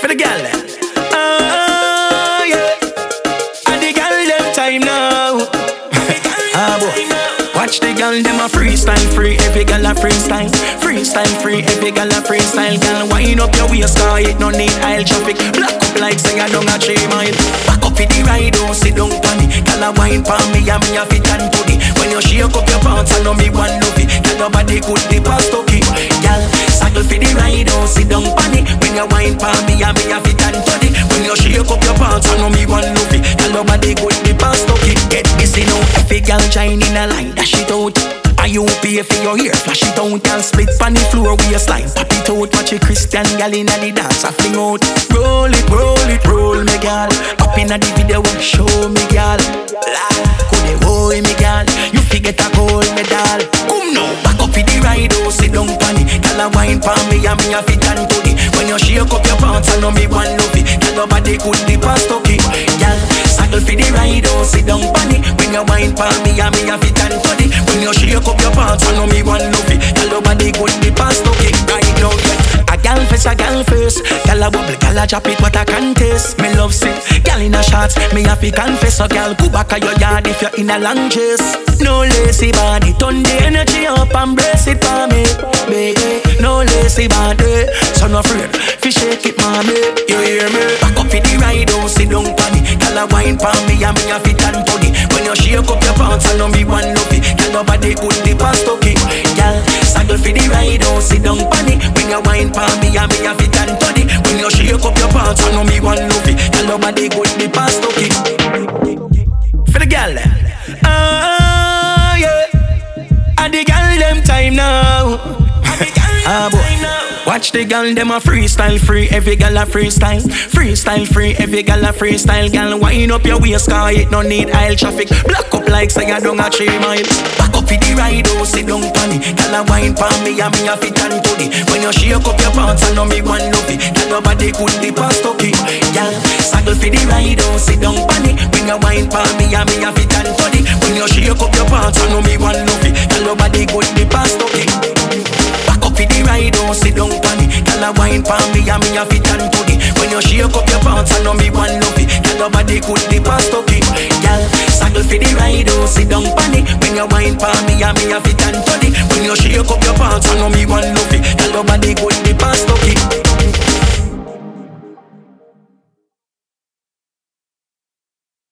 for the gal. Ah, yeah. And the gal them time now. ah, boy. Watch the gal them a freestyle free, every gal a freestyle. Freestyle free, every gal a freestyle. Gal wind up your waist, car it no need aisle traffic. Black up like say I don't a three mile. Back up in the ride, don't sit down pon it. Gal a wine pon me and me a fit and body. When you shake up your pants, I know me one love it. Gal nobody could be past okay. You wine pon me and me a fit and body. When you shake up your pants, I know me one love it. Gal nobody could be past okay. Get busy now, if a gal shine in a line, dash it out. Are you pay for your hair? Flash it out and split on the floor with your slime. Pop it out, watch a Christian gal in the dance. I fling out. Roll it, roll it, roll me gal. Up in the video, show me gal. Could they boy me gal? You forget a gold medal. Come now, back up in the ride, oh, sit down pon it. Gal a wine pon me and me a fit body. You shake up your pants, I know me one love it. Gal nobody could be past okay. Gal saddle for the ride, oh, sit down it. When you wine pon me and me a fit and body. When you shake up your pants, I know me one love it. Gal nobody could be past okay. Right now, yeah. A gal face, a gal face. Gal a bubble, gal a drop it, what I can taste. Me love sick. Gal in a shots, me have to confess. So gal, go back to your yard if you're in a long chase. No lazy body, turn the energy up and brace it for me, baby. Lazy body, eh? so no afraid. Fi shake it, mommy. You hear me? Back up in the ride, don't sit down it. Gal a wine pon me and me a fit and body. When you shake up your pants, I know me one love it. Gal nobody could be past okay. Gal saddle for the ride, don't sit down it. When you wine pon me and me a fit and body. When you shake up your pants, I know me one love it. Gal nobody could be past okay. Ah, boy. Watch the gal them a freestyle free, every gal a freestyle. Freestyle free, every gal a freestyle. Gal wind up your waist, car it no need aisle traffic. Block up like say I don't a three mile. Back up in the ride, oh sit down it. Gal a wine pon me and me a fit and body. When you shake up your pants, I know me one love it. Gal nobody could be past okay. Gal saddle for the ride, oh sit down it. When you wine pon me and me a fit and body. When you shake up your pants, I know me one love it. Wine pon me and me a fit and body. When you shake up your pants, I know me one love it. Gal nobody could be past okay. Gal saddle for the ride, don't sit down it. When you wine pon me and me a fit and body. When you shake up your pants, I know me one love it. Gal nobody could be past okay.